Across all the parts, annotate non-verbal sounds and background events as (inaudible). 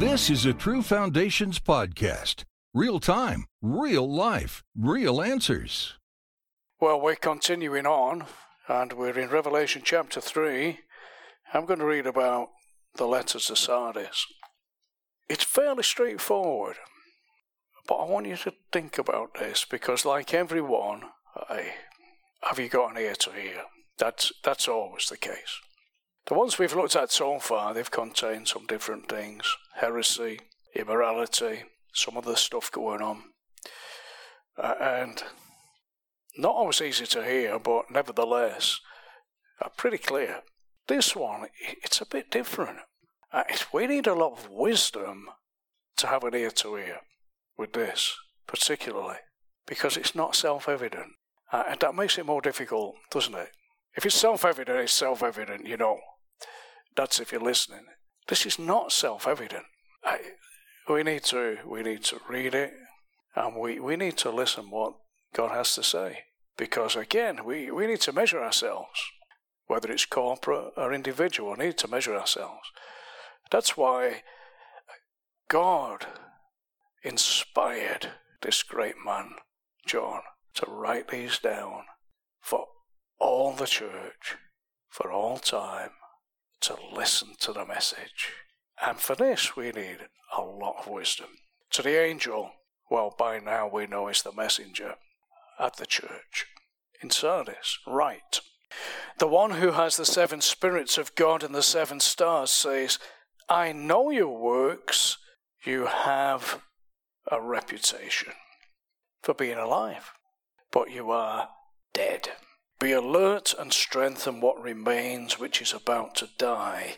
This is a True Foundations podcast. Real time, real life, real answers. Well, we're continuing on, and we're in Revelation chapter 3. I'm going to read about the letters to Sardis. It's fairly straightforward, but I want you to think about this because, like everyone, I, have you got an ear to hear? That's, that's always the case. The ones we've looked at so far, they've contained some different things heresy, immorality, some other stuff going on. Uh, and not always easy to hear, but nevertheless, uh, pretty clear. This one, it's a bit different. Uh, we need a lot of wisdom to have an ear to ear with this, particularly, because it's not self evident. Uh, and that makes it more difficult, doesn't it? If it's self evident, it's self evident, you know. That's if you're listening. This is not self-evident. we need to we need to read it, and we, we need to listen what God has to say. Because again, we, we need to measure ourselves, whether it's corporate or individual. We need to measure ourselves. That's why God inspired this great man, John, to write these down for all the church, for all time, to listen to the message. And for this, we need a lot of wisdom. To the angel, well, by now we know is the messenger at the church in Sardis, write. The one who has the seven spirits of God and the seven stars says, I know your works. You have a reputation for being alive, but you are dead. Be alert and strengthen what remains which is about to die,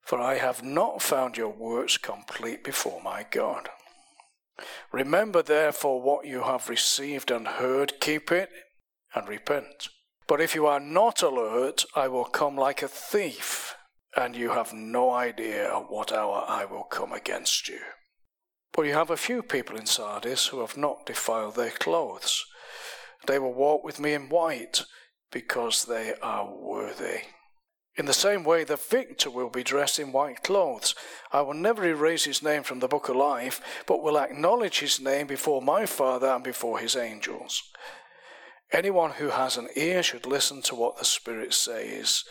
for I have not found your works complete before my God. Remember therefore what you have received and heard, keep it and repent. But if you are not alert, I will come like a thief, and you have no idea at what hour I will come against you. But you have a few people in Sardis who have not defiled their clothes they will walk with me in white because they are worthy. In the same way, the victor will be dressed in white clothes. I will never erase his name from the book of life, but will acknowledge his name before my Father and before his angels. Anyone who has an ear should listen to what the Spirit says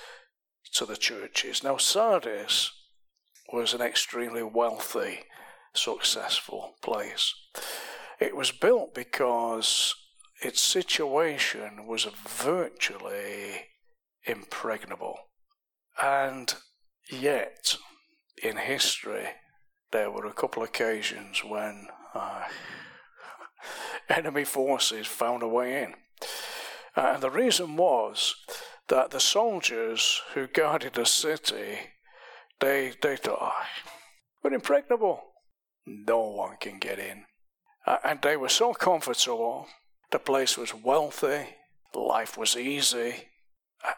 to the churches. Now, Sardis was an extremely wealthy, successful place. It was built because its situation was virtually impregnable. And yet, in history, there were a couple of occasions when uh, (laughs) enemy forces found a way in. Uh, and the reason was that the soldiers who guarded the city, they, they thought, oh, we're impregnable. No one can get in. Uh, and they were so comfortable the place was wealthy, life was easy,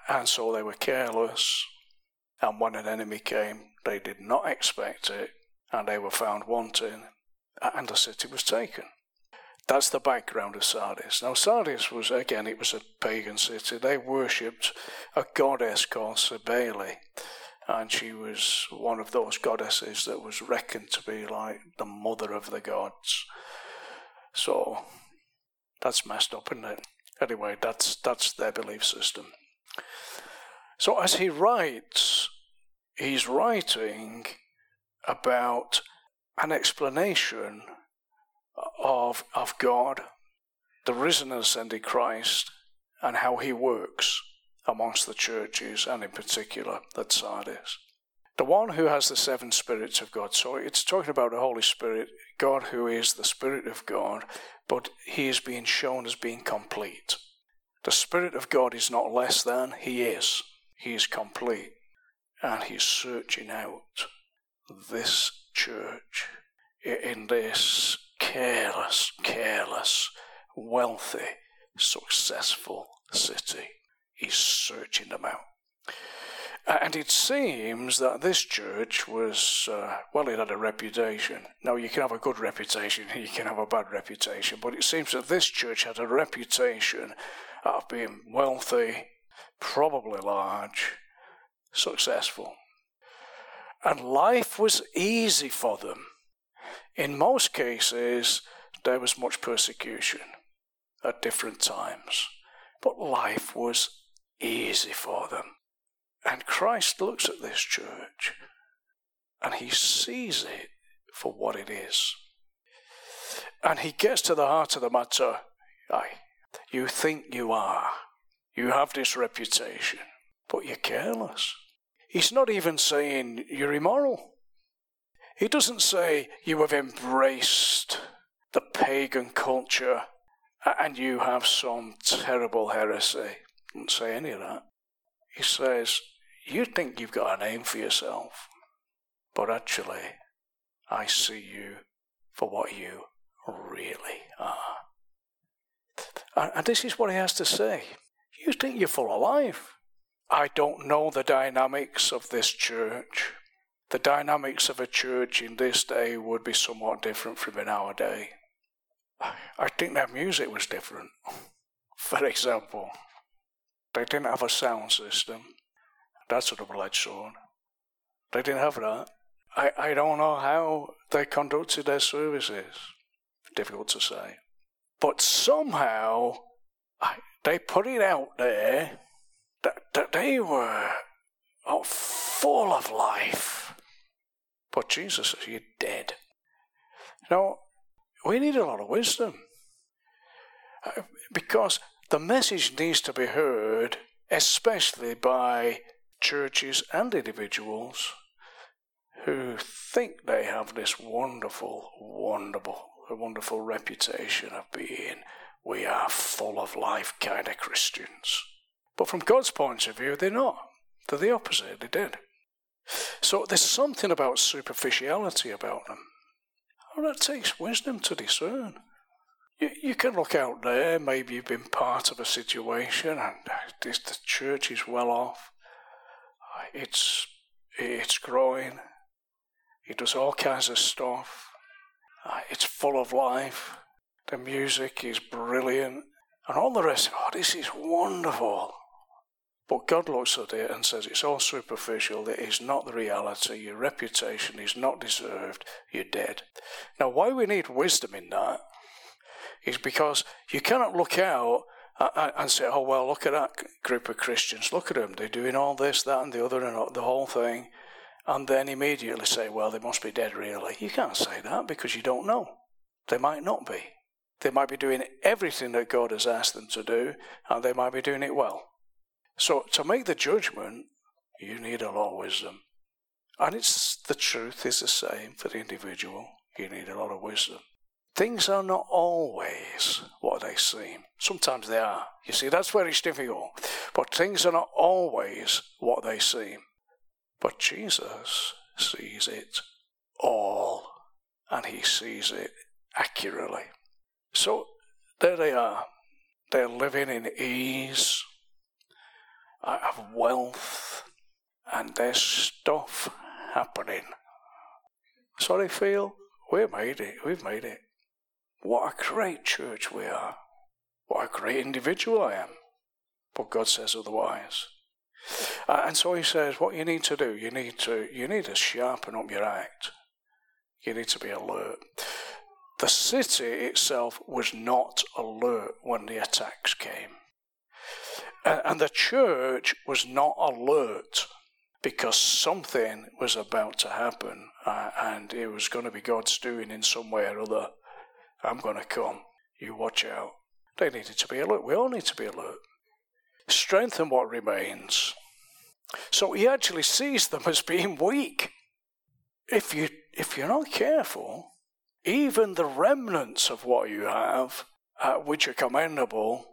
and so they were careless. And when an enemy came, they did not expect it, and they were found wanting, and the city was taken. That's the background of Sardis. Now, Sardis was, again, it was a pagan city. They worshipped a goddess called Cybele, and she was one of those goddesses that was reckoned to be like the mother of the gods. So that's messed up, isn't it? Anyway, that's that's their belief system. So as he writes, he's writing about an explanation of of God, the risen and ascended Christ, and how he works amongst the churches, and in particular at Sardis. The one who has the seven spirits of God. So it's talking about the Holy Spirit, God who is the Spirit of God, but he is being shown as being complete. The Spirit of God is not less than, he is. He is complete. And he's searching out this church in this careless, careless, wealthy, successful city. He's searching them out. And it seems that this church was, uh, well, it had a reputation. Now, you can have a good reputation, (laughs) you can have a bad reputation, but it seems that this church had a reputation of being wealthy, probably large, successful. And life was easy for them. In most cases, there was much persecution at different times, but life was easy for them. And Christ looks at this church and he sees it for what it is. And he gets to the heart of the matter. Aye, you think you are. You have this reputation, but you're careless. He's not even saying you're immoral. He doesn't say you have embraced the pagan culture and you have some terrible heresy. He doesn't say any of that. He says, You think you've got a name for yourself, but actually, I see you for what you really are. And this is what he has to say. You think you're full of life. I don't know the dynamics of this church. The dynamics of a church in this day would be somewhat different from in our day. I think their music was different. (laughs) For example, they didn't have a sound system. That's double edged sword. They didn't have that. I, I don't know how they conducted their services. Difficult to say. But somehow they put it out there that, that they were oh, full of life. But Jesus You're dead. Now, we need a lot of wisdom uh, because the message needs to be heard, especially by churches and individuals who think they have this wonderful, wonderful, wonderful reputation of being we are full of life kind of Christians. But from God's point of view, they're not. They're the opposite, they're dead. So there's something about superficiality about them. Well, that takes wisdom to discern. You, you can look out there, maybe you've been part of a situation and this, the church is well off. It's, it's growing. It does all kinds of stuff. Uh, it's full of life. The music is brilliant. And all the rest, oh, this is wonderful. But God looks at it and says it's all superficial, it is not the reality, your reputation is not deserved, you're dead. Now, why we need wisdom in that is because you cannot look out uh, uh, and say, oh, well, look at that group of Christians, look at them, they're doing all this, that, and the other, and the whole thing, and then immediately say, well, they must be dead, really. You can't say that because you don't know. They might not be. They might be doing everything that God has asked them to do, and they might be doing it well. So to make the judgment, you need a lot of wisdom. And it's the truth is the same for the individual. You need a lot of wisdom. Things are not always what they seem. Sometimes they are. You see, that's where it's difficult. But things are not always what they seem. But Jesus sees it all, and he sees it accurately. So there they are. They're living in ease uh, of wealth and there's stuff happening. So they feel we've made it, we've made it. What a great church we are. What a great individual I am. But God says otherwise. Uh, and so he says, what you need to do, you need to you need to sharpen up your act. You need to be alert. The city itself was not alert when the attacks came. And the church was not alert because something was about to happen uh, and it was going to be God's doing in some way or other. I'm going to come. You watch out. They needed to be alert. We all need to be alert. Strengthen what remains. So he actually sees them as being weak. If you if you're not careful, even the remnants of what you have, uh, which are commendable,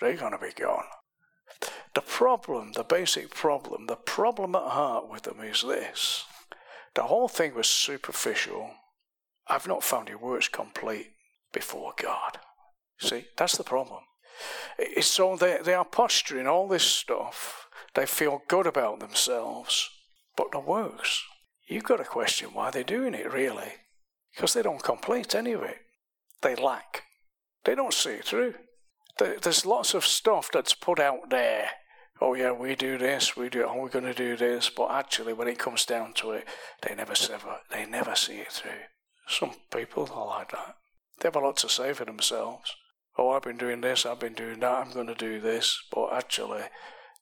they're going to be gone. The problem, the basic problem, the problem at heart with them is this. The whole thing was superficial. I've not found your works complete before God. See, that's the problem. It's so they, they are posturing all this stuff. They feel good about themselves, but the works, you've got to question why they're doing it, really. Because they don't complete any of it. They lack. They don't see it through. There's lots of stuff that's put out there oh yeah, we do this, we do, oh, we're going to do this, but actually, when it comes down to it, they never they never see it through. Some people are like that. They have a lot to say for themselves. Oh, I've been doing this, I've been doing that, I'm going to do this, but actually,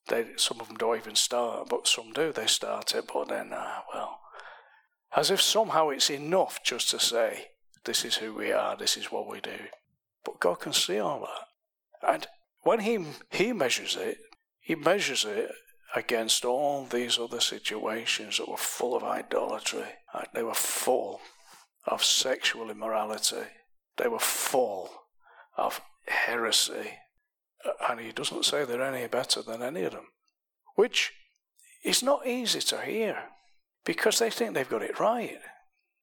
they some of them don't even start, but some do. They start it, but then, ah, well, as if somehow it's enough just to say, this is who we are, this is what we do. But God can see all that. And when He, he measures it, He measures it against all these other situations that were full of idolatry. They were full of sexual immorality. They were full of heresy. And he doesn't say they're any better than any of them, which is not easy to hear because they think they've got it right.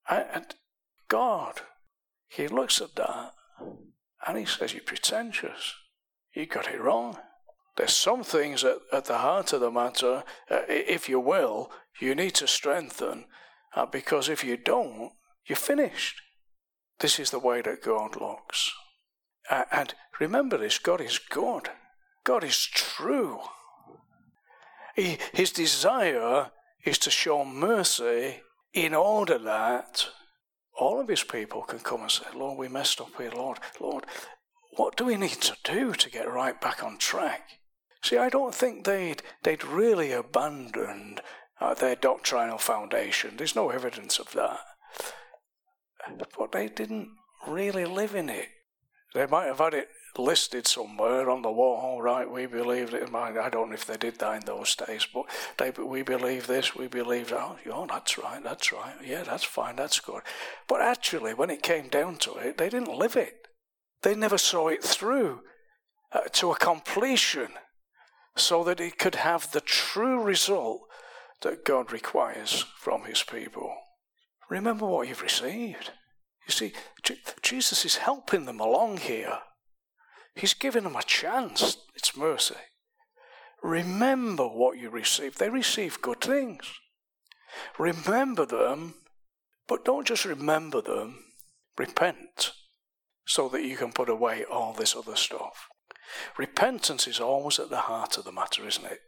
And God, He looks at that and He says, You're pretentious. You got it wrong. There's some things at, at the heart of the matter, uh, if you will, you need to strengthen uh, because if you don't, you're finished. This is the way that God looks. Uh, and remember this God is good, God is true. He, his desire is to show mercy in order that all of his people can come and say, Lord, we messed up here, Lord. Lord, what do we need to do to get right back on track? See, I don't think they'd, they'd really abandoned uh, their doctrinal foundation. There's no evidence of that. But they didn't really live in it. They might have had it listed somewhere on the wall, right? We believe it. I don't know if they did that in those days, but they, we believe this, we believe that. Oh, yeah, that's right, that's right. Yeah, that's fine, that's good. But actually, when it came down to it, they didn't live it. They never saw it through uh, to a completion so that it could have the true result that God requires from his people. Remember what you've received. You see, Jesus is helping them along here. He's giving them a chance. It's mercy. Remember what you received. They received good things. Remember them, but don't just remember them. Repent so that you can put away all this other stuff. Repentance is always at the heart of the matter, isn't it?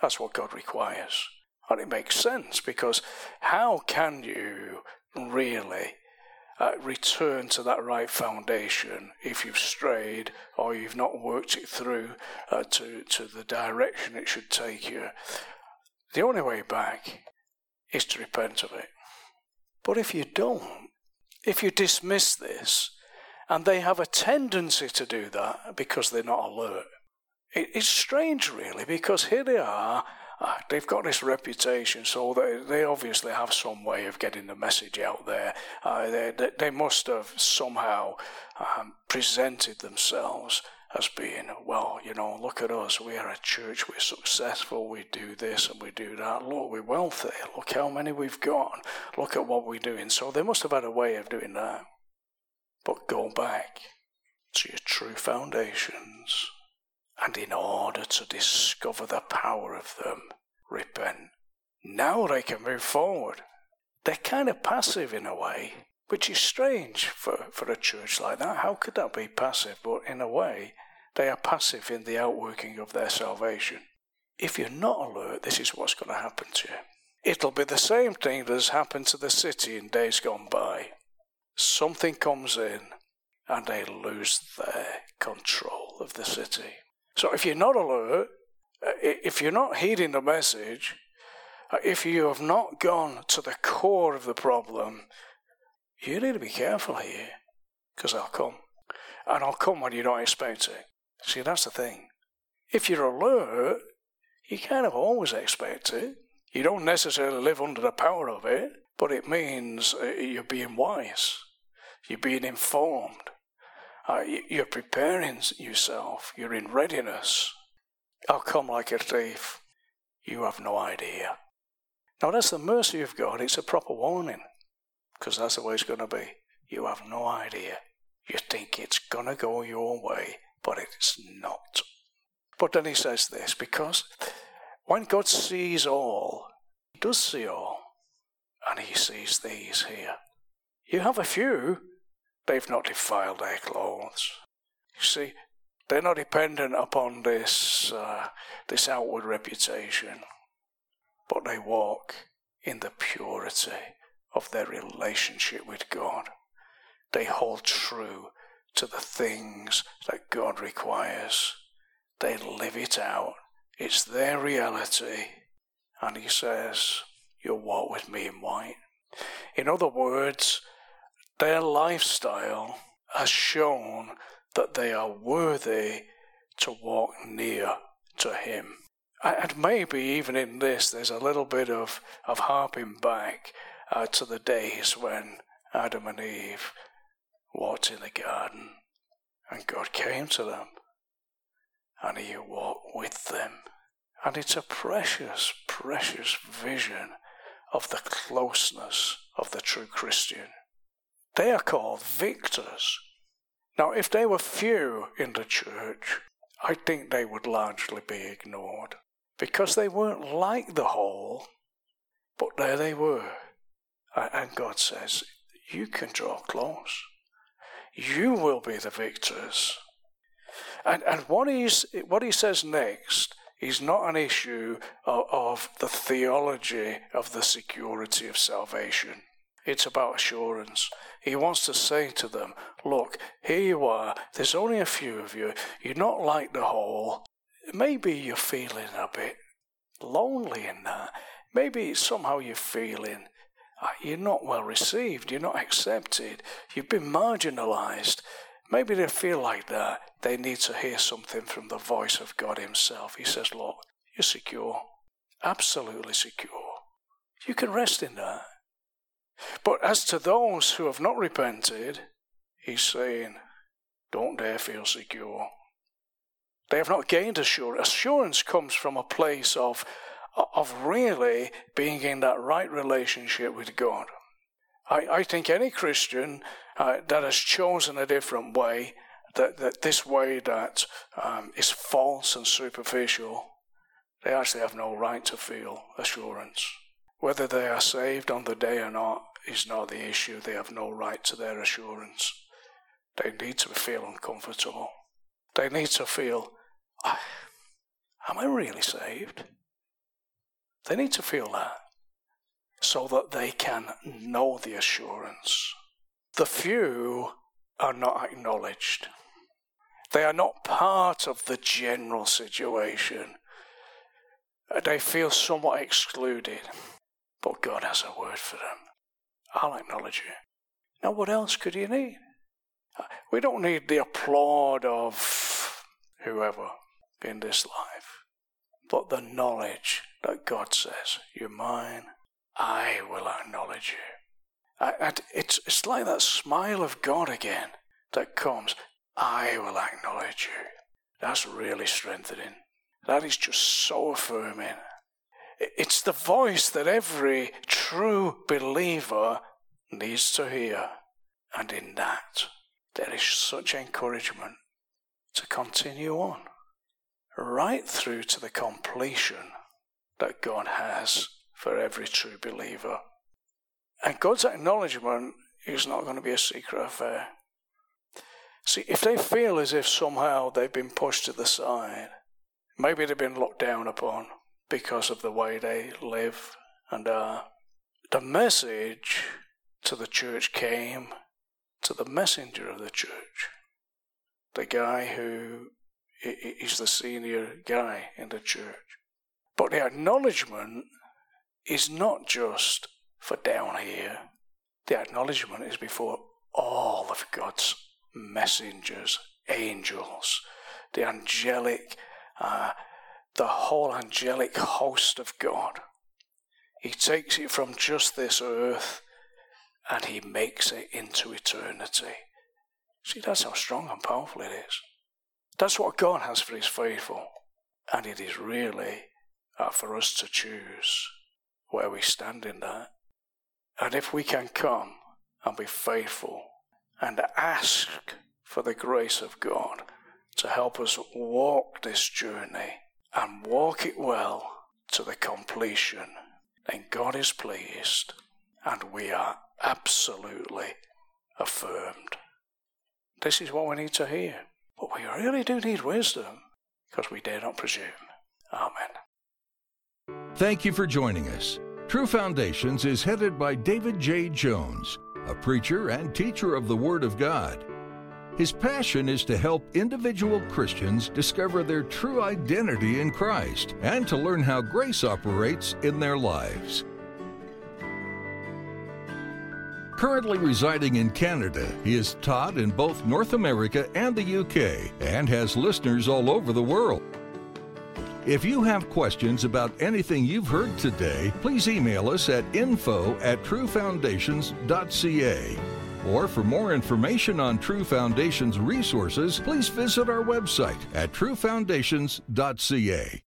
That's what God requires. And it makes sense because how can you really uh, return to that right foundation if you've strayed or you've not worked it through uh, to, to the direction it should take you. The only way back is to repent of it. But if you don't, if you dismiss this, and they have a tendency to do that because they're not alert, it's strange, really, because here they are they've got this reputation, so they, they obviously have some way of getting the message out there. Uh, they, they must have somehow um, presented themselves as being, well, you know, look at us, we are a church, we're successful, we do this and we do that. Look, we're wealthy, look how many we've got, look at what we're doing. So they must have had a way of doing that. But go back to your true foundations and in order to discover the power of them, repent. Now they can move forward. They're kind of passive in a way, which is strange for, for a church like that. How could that be passive? But in a way, they are passive in the outworking of their salvation. If you're not alert, this is what's going to happen to you. It'll be the same thing that has happened to the city in days gone by. Something comes in and they lose their control of the city. So if you're not alert, if you're not heeding the message, uh, if you have not gone to the core of the problem, you need to be careful here because I'll come. And I'll come when you don't expect it. See, that's the thing. If you're alert, you kind of always expect it. You don't necessarily live under the power of it, but it means uh, you're being wise, you're being informed, uh, you're preparing yourself. You're in readiness. I'll come like a thief. You have no idea. Now, that's the mercy of God. It's a proper warning because that's the way it's going to be. You have no idea. You think it's going to go your way, but it's not. But then he says this because when God sees all, he does see all, and he sees these here. You have a few They've not defiled their clothes. You see, They're not dependent upon this, uh, this outward reputation, but they walk in the purity of their relationship with God. They hold true to the things that God requires. They live it out. It's their reality. And He says, You'll walk with me in white. In other words, their lifestyle has shown that they are worthy to walk near to Him. And maybe even in this, there's a little bit of, of harping back uh, to the days when Adam and Eve walked in the garden and God came to them and He walked with them. And it's a precious, precious vision of the closeness of the true Christian. They are called victors. Now, if they were few in the church, I think they would largely be ignored because they weren't like the whole, but there they were. And God says, You can draw close. You will be the victors. And, and what, he's, what he says next is not an issue of, of the theology of the security of salvation. It's about assurance. He wants to say to them, Look, here you are. There's only a few of you. You're not like the whole. Maybe you're feeling a bit lonely in that. Maybe somehow you're feeling uh, you're not well received. You're not accepted. You've been marginalized. Maybe they feel like that. They need to hear something from the voice of God Himself. He says, Look, you're secure. Absolutely secure. You can rest in that. But as to those who have not repented, he's saying, don't dare feel secure. They have not gained assurance. Assurance comes from a place of, of really being in that right relationship with God. I, I think any Christian uh, that has chosen a different way, that, that this way that um, is false and superficial, they actually have no right to feel assurance. Whether they are saved on the day or not is not the issue. They have no right to their assurance. They need to feel uncomfortable. They need to feel, ah, Am I really saved? They need to feel that so that they can know the assurance. The few are not acknowledged. They are not part of the general situation. They feel somewhat excluded. But God has a word for them. I'll acknowledge you. Now, what else could you need? We don't need the applaud of whoever in this life, but the knowledge that God says, You're mine, I will acknowledge you. And it's, it's like that smile of God again that comes, I will acknowledge you. That's really strengthening. That is just so affirming. It's the voice that every true believer needs to hear. And in that, there is such encouragement to continue on, right through to the completion that God has for every true believer. And God's acknowledgement is not going to be a secret affair. See, if they feel as if somehow they've been pushed to the side, maybe they've been looked down upon, because of the way they live and are. The message to the church came to the messenger of the church, the guy who is the senior guy in the church. But the acknowledgement is not just for down here, the acknowledgement is before all of God's messengers, angels, the angelic uh, the whole angelic host of God. He takes it from just this earth and he makes it into eternity. See, that's how strong and powerful it is. That's what God has for his faithful. And it is really uh, for us to choose where we stand in that. And if we can come and be faithful and ask for the grace of God to help us walk this journey and walk it well to the completion, then God is pleased and we are absolutely affirmed. This is what we need to hear. But we really do need wisdom because we dare not presume. Amen. Thank you for joining us. True Foundations is headed by David J. Jones, a preacher and teacher of the Word of God. His passion is to help individual Christians discover their true identity in Christ and to learn how grace operates in their lives. Currently residing in Canada, he is taught in both North America and the UK and has listeners all over the world. If you have questions about anything you've heard today, please email us at info at truefoundations.ca. Or for more information on True Foundations resources, please visit our website at truefoundations.ca.